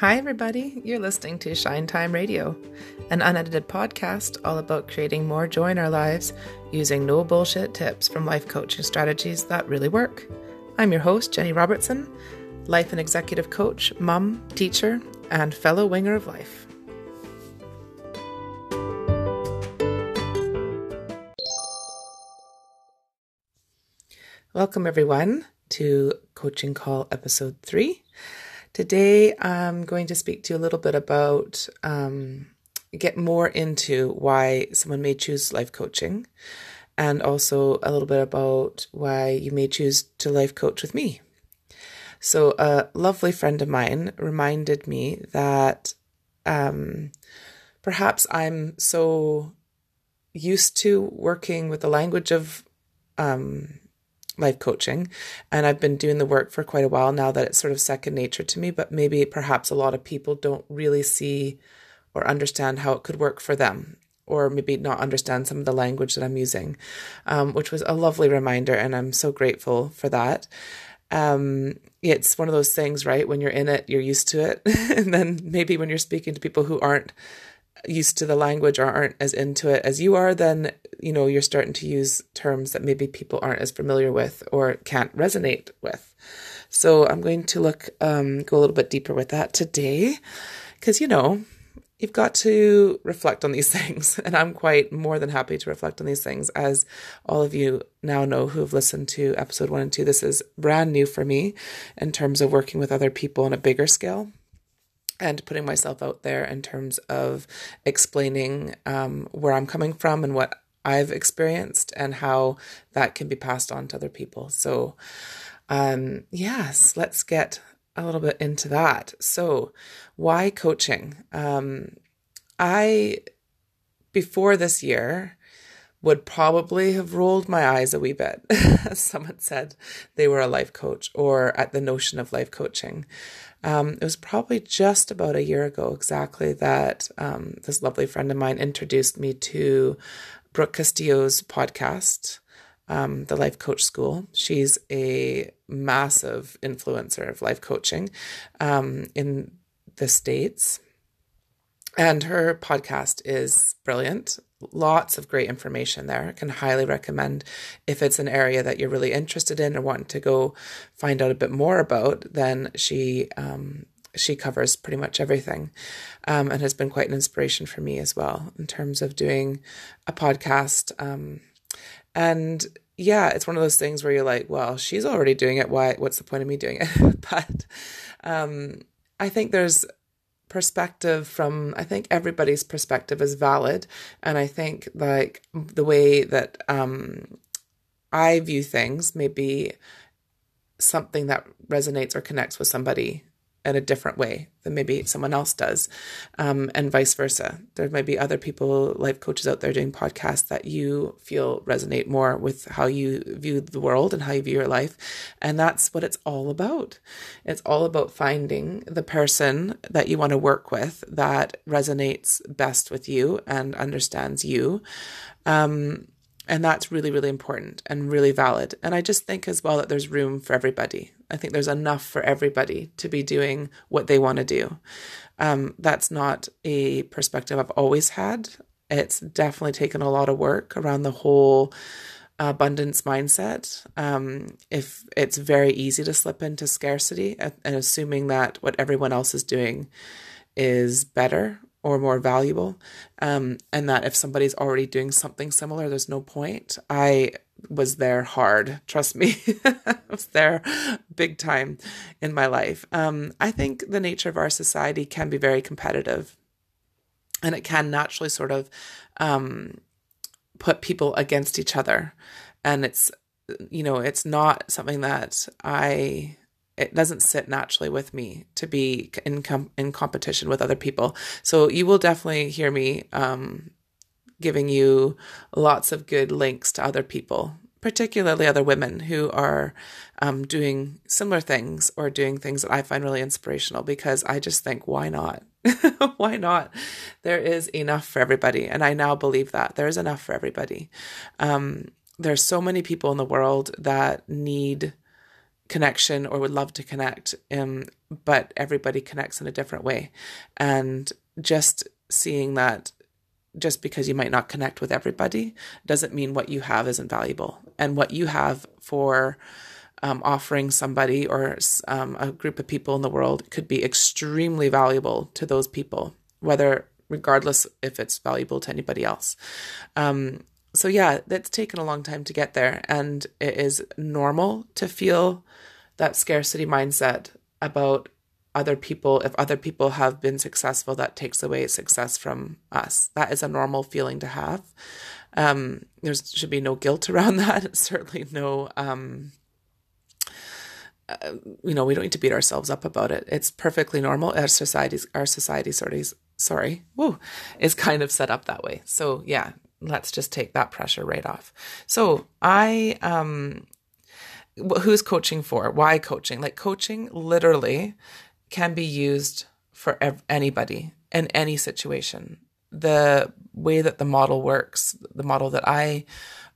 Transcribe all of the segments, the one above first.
Hi, everybody. You're listening to Shine Time Radio, an unedited podcast all about creating more joy in our lives using no bullshit tips from life coaching strategies that really work. I'm your host, Jenny Robertson, life and executive coach, mum, teacher, and fellow winger of life. Welcome, everyone, to Coaching Call Episode 3. Today, I'm going to speak to you a little bit about, um, get more into why someone may choose life coaching, and also a little bit about why you may choose to life coach with me. So, a lovely friend of mine reminded me that um, perhaps I'm so used to working with the language of um, life coaching and I've been doing the work for quite a while now that it's sort of second nature to me, but maybe perhaps a lot of people don't really see or understand how it could work for them or maybe not understand some of the language that I'm using, um, which was a lovely reminder. And I'm so grateful for that. Um, it's one of those things, right? When you're in it, you're used to it. and then maybe when you're speaking to people who aren't used to the language or aren't as into it as you are, then you know you're starting to use terms that maybe people aren't as familiar with or can't resonate with. So I'm going to look um, go a little bit deeper with that today, because you know you've got to reflect on these things, and I'm quite more than happy to reflect on these things, as all of you now know who have listened to episode one and two. This is brand new for me in terms of working with other people on a bigger scale and putting myself out there in terms of explaining um, where I'm coming from and what I've experienced and how that can be passed on to other people. So, um, yes, let's get a little bit into that. So, why coaching? Um, I, before this year, would probably have rolled my eyes a wee bit. Someone said they were a life coach or at the notion of life coaching. Um, it was probably just about a year ago exactly that um, this lovely friend of mine introduced me to Brooke Castillo's podcast, um, The Life Coach School. She's a massive influencer of life coaching um, in the States. And her podcast is brilliant lots of great information there. I can highly recommend if it's an area that you're really interested in or want to go find out a bit more about, then she um, she covers pretty much everything um, and has been quite an inspiration for me as well in terms of doing a podcast. Um, and yeah, it's one of those things where you're like, well, she's already doing it. Why? What's the point of me doing it? but um, I think there's perspective from I think everybody's perspective is valid. And I think like the way that um I view things may be something that resonates or connects with somebody in a different way than maybe someone else does, um, and vice versa. There might be other people, life coaches out there doing podcasts that you feel resonate more with how you view the world and how you view your life. And that's what it's all about. It's all about finding the person that you want to work with that resonates best with you and understands you. Um, and that's really, really important and really valid. And I just think as well that there's room for everybody. I think there's enough for everybody to be doing what they want to do. Um, that's not a perspective I've always had. It's definitely taken a lot of work around the whole abundance mindset. Um, if it's very easy to slip into scarcity and assuming that what everyone else is doing is better or more valuable, um, and that if somebody's already doing something similar, there's no point. I was there hard. Trust me, I was there big time in my life. Um, I think the nature of our society can be very competitive, and it can naturally sort of um, put people against each other, and it's you know it's not something that I it doesn't sit naturally with me to be in com- in competition with other people. So you will definitely hear me um, giving you lots of good links to other people, particularly other women who are um, doing similar things or doing things that I find really inspirational because I just think, why not? why not? There is enough for everybody. And I now believe that there is enough for everybody. Um, there's so many people in the world that need connection or would love to connect, um, but everybody connects in a different way. And just seeing that just because you might not connect with everybody doesn't mean what you have isn't valuable. And what you have for um, offering somebody or um, a group of people in the world could be extremely valuable to those people, whether regardless if it's valuable to anybody else. Um, so yeah, that's taken a long time to get there, and it is normal to feel that scarcity mindset about other people. If other people have been successful, that takes away success from us. That is a normal feeling to have. Um, there should be no guilt around that. Certainly no. Um, uh, you know, we don't need to beat ourselves up about it. It's perfectly normal. Our society's our society sort sorry, sorry, woo, is kind of set up that way. So yeah, let's just take that pressure right off. So I um who's coaching for? Why coaching? Like coaching literally can be used for ev- anybody in any situation. The way that the model works, the model that I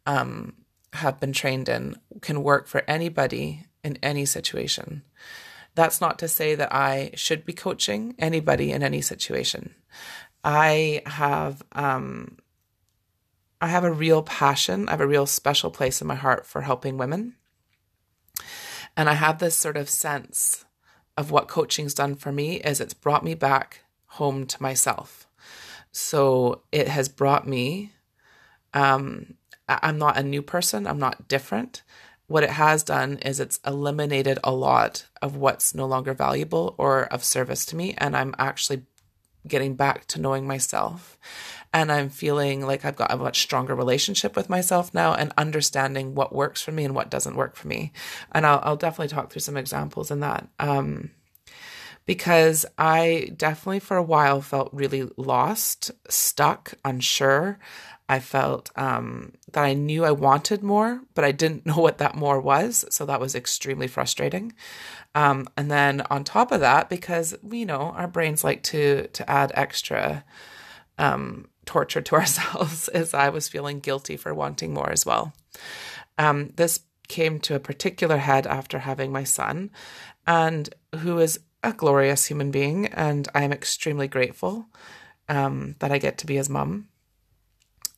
um, have been trained in, can work for anybody in any situation. That's not to say that I should be coaching anybody in any situation. I have um, I have a real passion, I have a real special place in my heart for helping women. And I have this sort of sense of what coaching's done for me is it's brought me back home to myself. So it has brought me um, I'm not a new person, I'm not different. What it has done is it's eliminated a lot of what's no longer valuable or of service to me and I'm actually getting back to knowing myself and I'm feeling like I've got a much stronger relationship with myself now and understanding what works for me and what doesn't work for me. And I'll, I'll definitely talk through some examples in that. Um, because I definitely for a while felt really lost, stuck, unsure. I felt um, that I knew I wanted more, but I didn't know what that more was. So that was extremely frustrating. Um, and then on top of that, because you know our brains like to to add extra um, torture to ourselves as I was feeling guilty for wanting more as well. Um, this came to a particular head after having my son, and who is a glorious human being, and I am extremely grateful um, that I get to be his mum.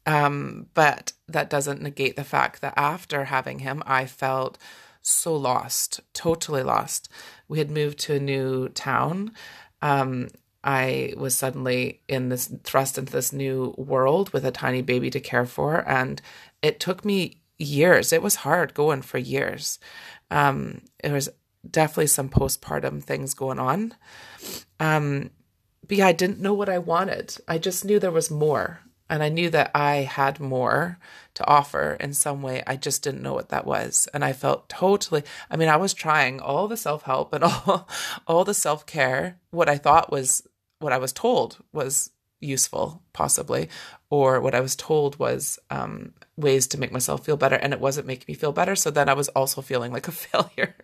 Um, but that doesn't negate the fact that after having him, I felt so lost, totally lost. We had moved to a new town. Um, I was suddenly in this thrust into this new world with a tiny baby to care for. And it took me years. It was hard going for years. Um, was definitely some postpartum things going on. Um, but yeah, I didn't know what I wanted. I just knew there was more. And I knew that I had more to offer in some way. I just didn't know what that was. And I felt totally, I mean, I was trying all the self help and all, all the self care, what I thought was what I was told was useful, possibly, or what I was told was um, ways to make myself feel better, and it wasn't making me feel better. So then I was also feeling like a failure.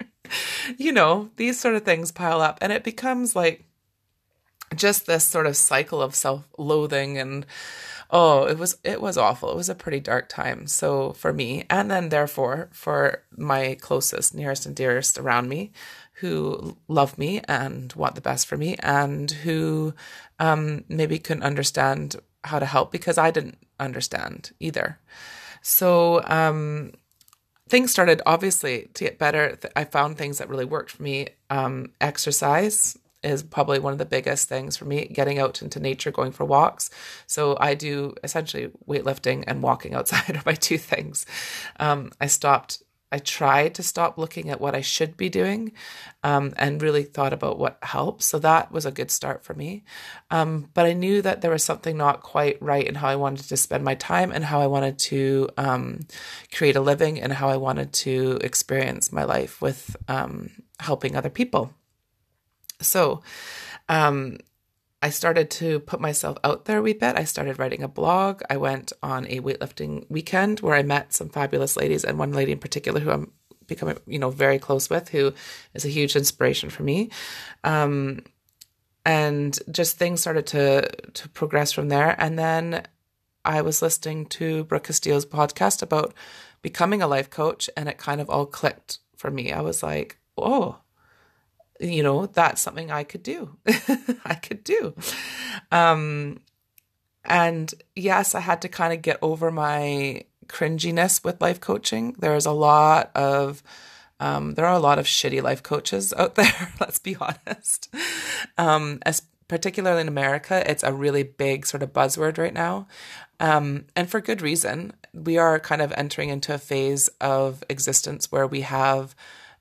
you know, these sort of things pile up, and it becomes like just this sort of cycle of self-loathing and oh it was it was awful it was a pretty dark time so for me and then therefore for my closest nearest and dearest around me who love me and want the best for me and who um, maybe couldn't understand how to help because I didn't understand either. So um, things started obviously to get better. I found things that really worked for me. Um, exercise is probably one of the biggest things for me getting out into nature going for walks so i do essentially weightlifting and walking outside are my two things um, i stopped I tried to stop looking at what I should be doing um, and really thought about what helps. So that was a good start for me. Um, but I knew that there was something not quite right in how I wanted to spend my time and how I wanted to um, create a living and how I wanted to experience my life with um, helping other people. So, um, I started to put myself out there a wee bit. I started writing a blog. I went on a weightlifting weekend where I met some fabulous ladies, and one lady in particular who I'm becoming, you know, very close with, who is a huge inspiration for me. Um, and just things started to to progress from there. And then I was listening to Brooke Castillo's podcast about becoming a life coach, and it kind of all clicked for me. I was like, oh, you know, that's something I could do. I could do. Um, and yes, I had to kind of get over my cringiness with life coaching. There's a lot of, um, there are a lot of shitty life coaches out there. Let's be honest. Um, as particularly in America, it's a really big sort of buzzword right now. Um, and for good reason. We are kind of entering into a phase of existence where we have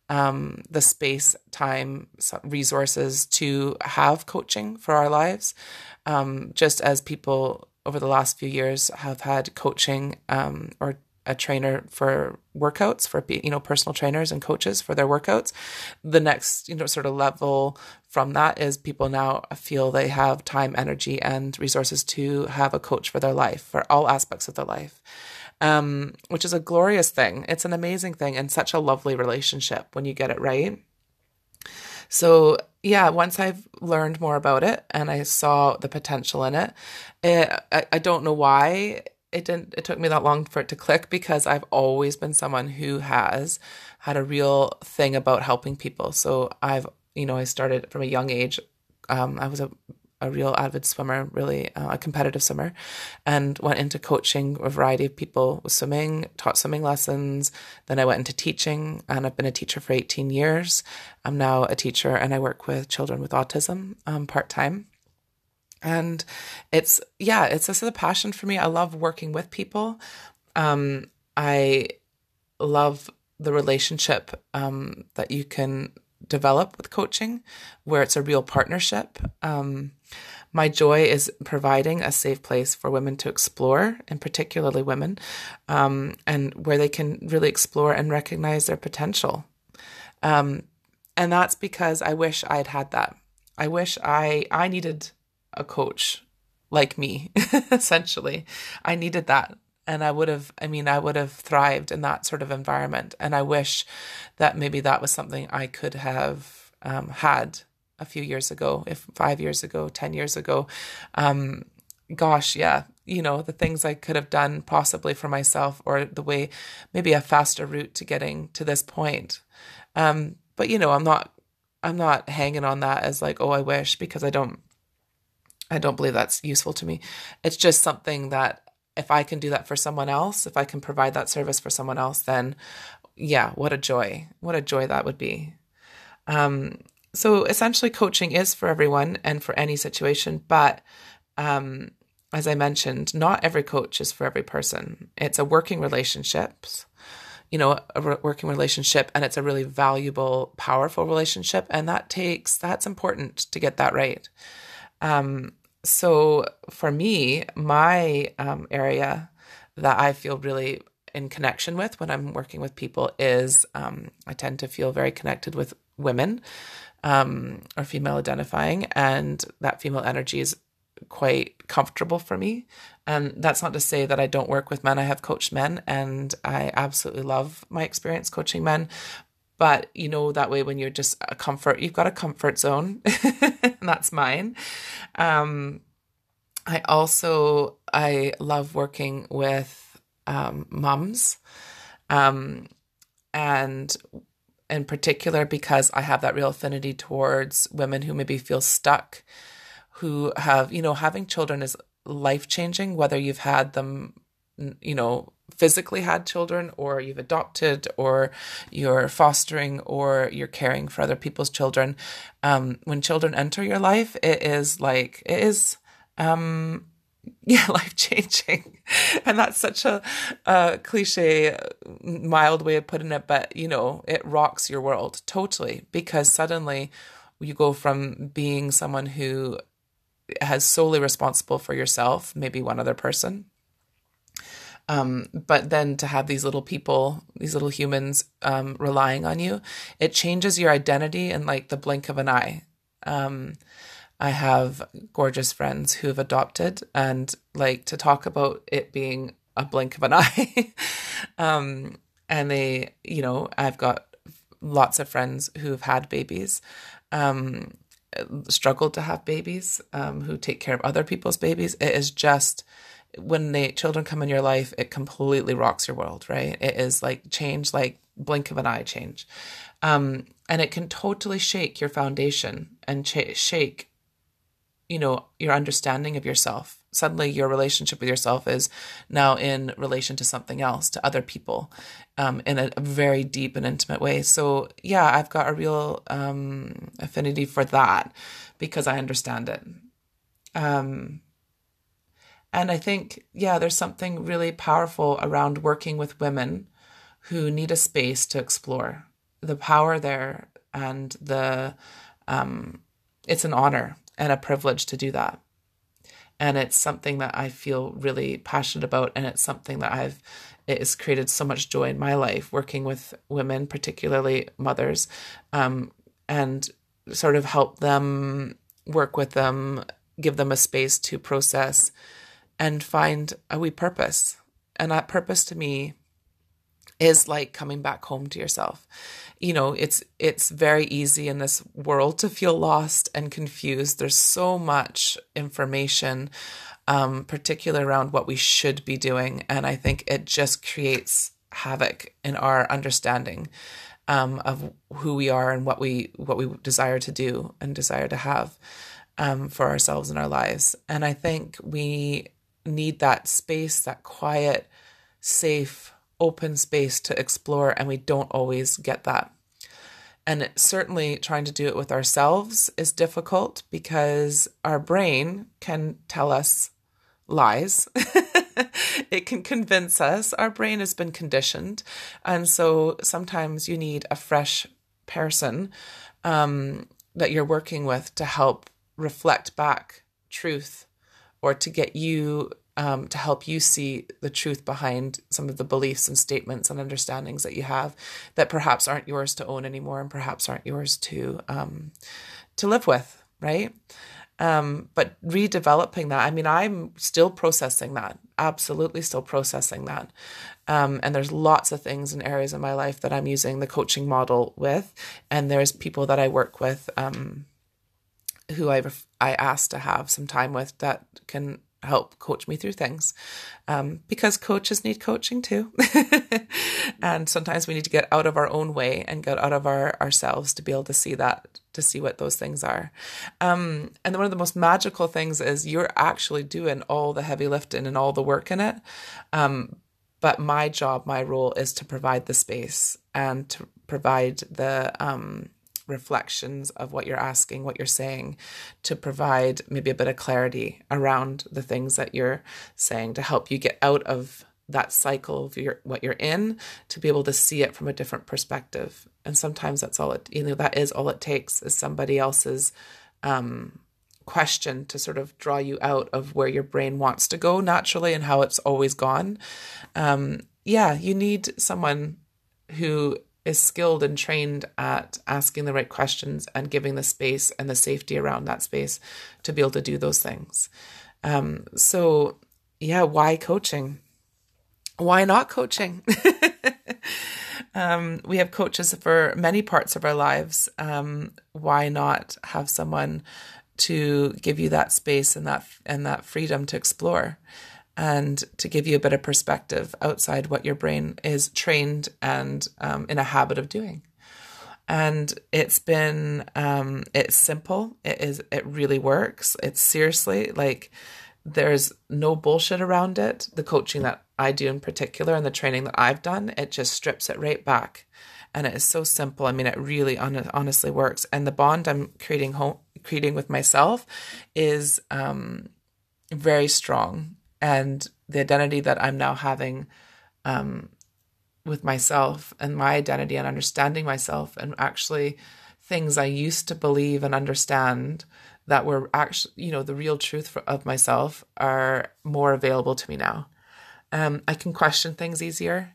um, the space, time, resources to have coaching for our lives. Um, just as people over the last few years have had coaching um, or a trainer for workouts for you know personal trainers and coaches for their workouts the next you know sort of level from that is people now feel they have time energy and resources to have a coach for their life for all aspects of their life um, which is a glorious thing it's an amazing thing and such a lovely relationship when you get it right so yeah, once I've learned more about it and I saw the potential in it, it I, I don't know why it didn't it took me that long for it to click because I've always been someone who has had a real thing about helping people. So I've you know I started from a young age. Um, I was a a real avid swimmer, really uh, a competitive swimmer, and went into coaching a variety of people with swimming, taught swimming lessons. Then I went into teaching, and I've been a teacher for 18 years. I'm now a teacher, and I work with children with autism um, part time. And it's, yeah, it's just a passion for me. I love working with people. Um, I love the relationship um, that you can develop with coaching, where it's a real partnership. Um, my joy is providing a safe place for women to explore, and particularly women, um, and where they can really explore and recognize their potential. Um, and that's because I wish I had had that. I wish I I needed a coach like me, essentially. I needed that. And I would have, I mean, I would have thrived in that sort of environment. And I wish that maybe that was something I could have um, had a few years ago, if five years ago, 10 years ago. Um, gosh, yeah, you know, the things I could have done possibly for myself or the way, maybe a faster route to getting to this point. Um, but, you know, I'm not, I'm not hanging on that as like, oh, I wish, because I don't, I don't believe that's useful to me. It's just something that if I can do that for someone else, if I can provide that service for someone else, then yeah, what a joy. What a joy that would be. Um, so essentially, coaching is for everyone and for any situation. But um, as I mentioned, not every coach is for every person. It's a working relationships, you know, a re- working relationship, and it's a really valuable, powerful relationship. And that takes, that's important to get that right. Um, so for me, my um, area that I feel really in connection with when I'm working with people is um, I tend to feel very connected with women um, or female identifying, and that female energy is quite comfortable for me. And that's not to say that I don't work with men. I have coached men, and I absolutely love my experience coaching men. But you know, that way when you're just a comfort, you've got a comfort zone, and that's mine. Um, I also I love working with um, mums, um, and in particular because I have that real affinity towards women who maybe feel stuck, who have you know having children is life changing, whether you've had them, you know, physically had children or you've adopted or you're fostering or you're caring for other people's children um, when children enter your life it is like it is um, yeah life changing and that's such a, a cliche mild way of putting it but you know it rocks your world totally because suddenly you go from being someone who has solely responsible for yourself maybe one other person um, but then to have these little people, these little humans um, relying on you, it changes your identity in like the blink of an eye. Um, I have gorgeous friends who've adopted and like to talk about it being a blink of an eye. um, and they, you know, I've got lots of friends who've had babies. Um, struggled to have babies, um, who take care of other people's babies. It is just when the children come in your life, it completely rocks your world, right? It is like change, like blink of an eye change. Um, and it can totally shake your foundation and shake, you know, your understanding of yourself. Suddenly, your relationship with yourself is now in relation to something else, to other people, um, in a, a, very deep and intimate way. So, yeah, I've got a real um, affinity for that because I understand it. Um, and I think, yeah, there's something really powerful around working with women who need a space to explore the power there and the, um, it's an honor and a privilege to do that. And it's something that I feel really passionate about. And it's something that I've, it has created so much joy in my life working with women, particularly mothers, um, and sort of help them work with them, give them a space to process and find a wee purpose. And that purpose to me is like coming back home to yourself. You know, it's it's very easy in this world to feel lost and confused. There's so much information um particularly around what we should be doing and I think it just creates havoc in our understanding um, of who we are and what we what we desire to do and desire to have um, for ourselves in our lives. And I think we need that space, that quiet, safe, open space to explore, and we don't always get that. And certainly trying to do it with ourselves is difficult because our brain can tell us lies. it can convince us. Our brain has been conditioned. And so sometimes you need a fresh person um, that you're working with to help reflect back truth or to get you um, to help you see the truth behind some of the beliefs and statements and understandings that you have that perhaps aren't yours to own anymore and perhaps aren't yours to um, to live with, right? Um, but redeveloping that, I mean, I'm still processing that, absolutely still processing that. Um, and there's lots of things and areas in my life that I'm using the coaching model with, and there's people that I work with um, who I I asked to have some time with that can help coach me through things um, because coaches need coaching too. And sometimes we need to get out of our own way and get out of our ourselves to be able to see that to see what those things are. Um, and one of the most magical things is you're actually doing all the heavy lifting and all the work in it. Um, but my job my role is to provide the space and to provide the um, reflections of what you're asking, what you're saying, to provide maybe a bit of clarity around the things that you're saying to help you get out of that cycle of your what you're in to be able to see it from a different perspective. And sometimes that's all it you know that is all it takes is somebody else's um question to sort of draw you out of where your brain wants to go naturally and how it's always gone. Um, yeah, you need someone who is skilled and trained at asking the right questions and giving the space and the safety around that space to be able to do those things. Um, so, yeah, why coaching? Why not coaching? um, we have coaches for many parts of our lives. Um, why not have someone to give you that space and that and that freedom to explore? And to give you a bit of perspective outside what your brain is trained and um, in a habit of doing. And it's been, um, it's simple. It is, it really works. It's seriously like there's no bullshit around it. The coaching that I do in particular and the training that I've done, it just strips it right back. And it is so simple. I mean, it really on- honestly works. And the bond I'm creating home, creating with myself is um, very strong and the identity that I'm now having um, with myself and my identity and understanding myself and actually things I used to believe and understand that were actually, you know, the real truth for, of myself are more available to me now. Um, I can question things easier.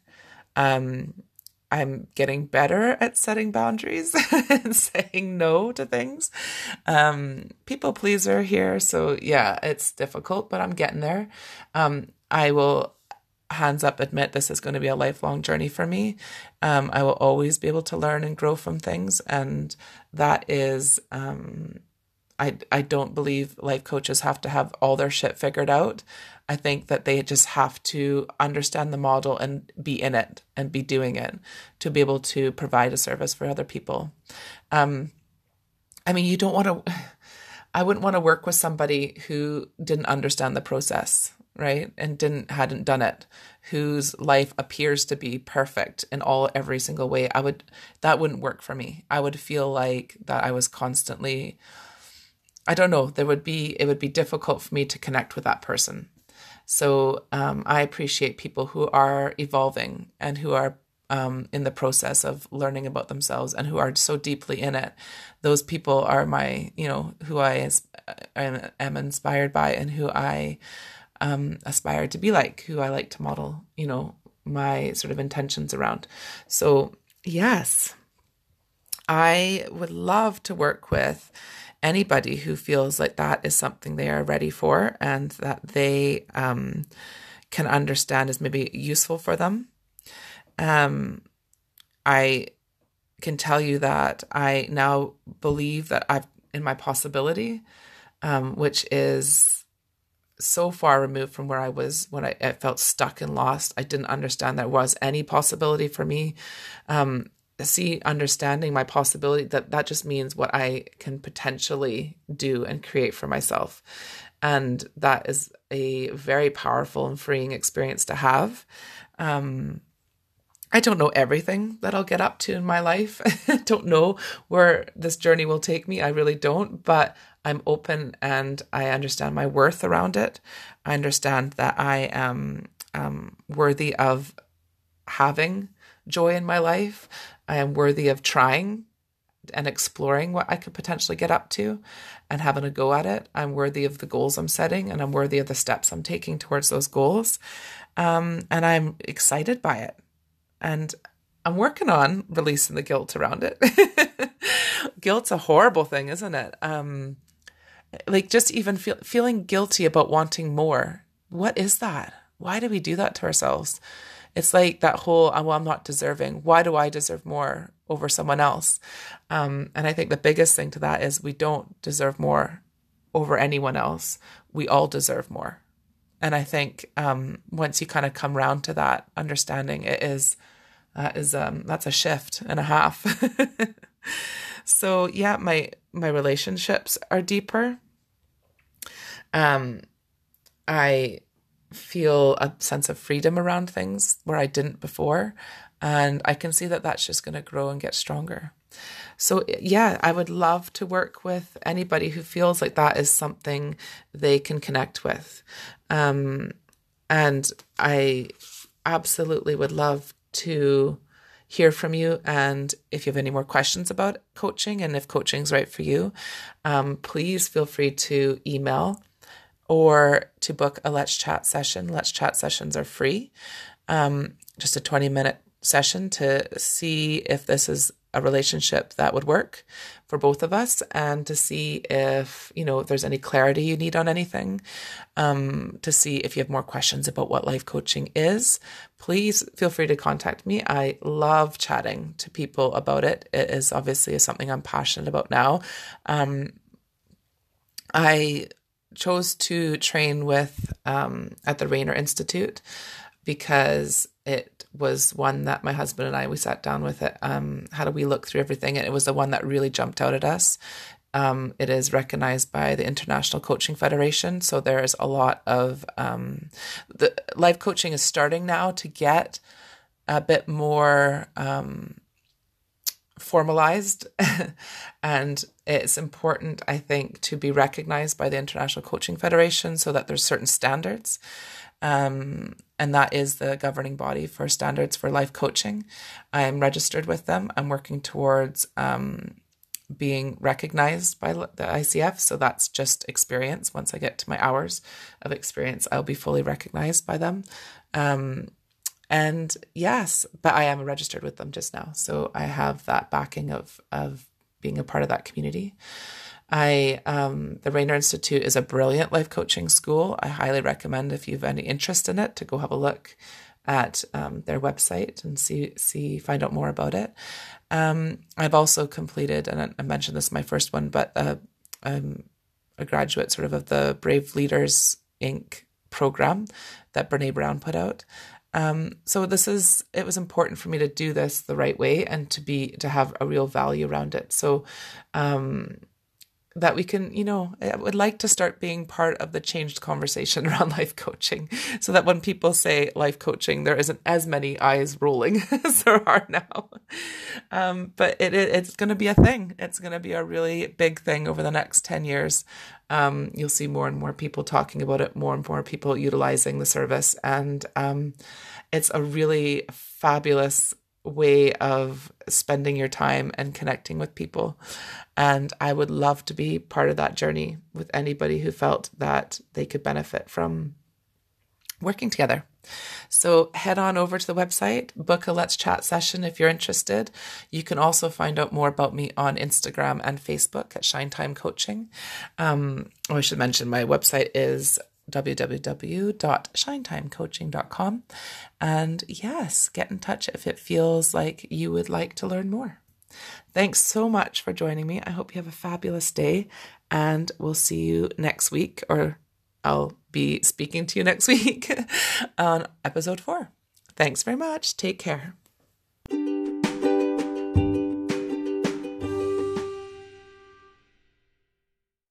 Um, I'm getting better at setting boundaries and saying no to things. Um, people pleaser here, so yeah, it's difficult, but I'm getting there. Um, I will hands up admit this is going to be a lifelong journey for me. Um, I will always be able to learn and grow from things, and that is um, I I don't believe life coaches have to have all their shit figured out. I think that they just have to understand the model and be in it and be doing it to be able to provide a service for other people. Um, I mean, you don't want to. I wouldn't want to work with somebody who didn't understand the process, right? And didn't hadn't done it, whose life appears to be perfect in all every single way. I would that wouldn't work for me. I would feel like that I was constantly I don't know, there would be it would be difficult for me to connect with that person. So um, I appreciate people who are evolving and who are um, in the process of learning about themselves and who are so deeply in it. Those people are my, you know, who I am inspired by and who I um, aspire to be like, who I like to model, you know, my sort of intentions around. So, yes, I would love to work with anybody who feels like that is something they are ready for and that they um, can understand is maybe useful for them. Um, I can tell you that I now believe that I've in my possibility, um, which is so far removed from where I was when I, I, felt stuck and lost. I didn't understand there was any possibility for me. Um, see understanding my possibility that that just means what I can potentially do and create for myself. And that is a very powerful and freeing experience to have. Um, I don't know everything that I'll get up to in my life. I don't know where this journey will take me. I really don't, but I'm open and I understand my worth around it. I understand that I am um, worthy of having joy in my life. I am worthy of trying and exploring what I could potentially get up to and having a go at it. I'm worthy of the goals I'm setting and I'm worthy of the steps I'm taking towards those goals. Um, and I'm excited by it. And I'm working on releasing the guilt around it. Guilt's a horrible thing, isn't it? Um, like just even feel, feeling guilty about wanting more. What is that? Why do we do that to ourselves? It's like that whole, oh, well, I'm not deserving. Why do I deserve more over someone else? Um, and I think the biggest thing to that is we don't deserve more over anyone else. We all deserve more. And I think um, once you kind of come round to that understanding, it is that is um, that's a shift and a half. so yeah, my my relationships are deeper. Um, I feel a sense of freedom around things where I didn't before. And I can see that that's just going to grow and get stronger. So, yeah, I would love to work with anybody who feels like that is something they can connect with. Um, and I absolutely would love to hear from you. And if you have any more questions about coaching and if coaching is right for you, um, please feel free to email or to book a Let's Chat session. Let's Chat sessions are free, um, just a 20 minute session to see if this is a relationship that would work for both of us and to see if you know if there's any clarity you need on anything. Um, to see if you have more questions about what life coaching is. Please feel free to contact me. I love chatting to people about it. It is obviously something i'm passionate about now. Um, i chose to train with um, at the Rainer Institute because it was one that my husband and I we sat down with it. Um, how do we look through everything? And it was the one that really jumped out at us. Um, it is recognized by the International Coaching Federation, so there is a lot of um, the life coaching is starting now to get a bit more um, formalized. And it's important i think to be recognized by the international coaching federation so that there's certain standards. Um, and that is the governing body for standards for life coaching. I'm registered with them. I'm working towards um, being recognized by the icf so that's just experience. Once i get to my hours of experience i'll be fully recognized by them. Um, and yes, but I am registered with them just now. So I have that backing of of being a part of that community. I um, the Rainer Institute is a brilliant life coaching school. I highly recommend if you have any interest in it to go have a look at um, their website and see see find out more about it. Um, I've also completed, and I mentioned this in my first one, but uh, um, a graduate sort of of the Brave Leaders Inc. program that Brene Brown put out. Um, so this is it was important for me to do this the right way and to be to have a real value around it. So um, that we can, you know, I would like to start being part of the changed conversation around life coaching so that when people say life coaching, there isn't as many eyes rolling as there are now. Um, but it, it it's going to be a thing. It's going to be a really big thing over the next 10 years. Um, you'll see more and more people talking about it, more and more people utilizing the service. And um, it's a really fabulous way of spending your time and connecting with people. And I would love to be part of that journey with anybody who felt that they could benefit from working together. So head on over to the website, book a Let's Chat session if you're interested. You can also find out more about me on Instagram and Facebook at Shine Time Coaching. Um, I should mention my website is www.shinetimecoaching.com. And yes, get in touch if it feels like you would like to learn more. Thanks so much for joining me. I hope you have a fabulous day, and we'll see you next week, or I'll be speaking to you next week on episode four. Thanks very much. Take care.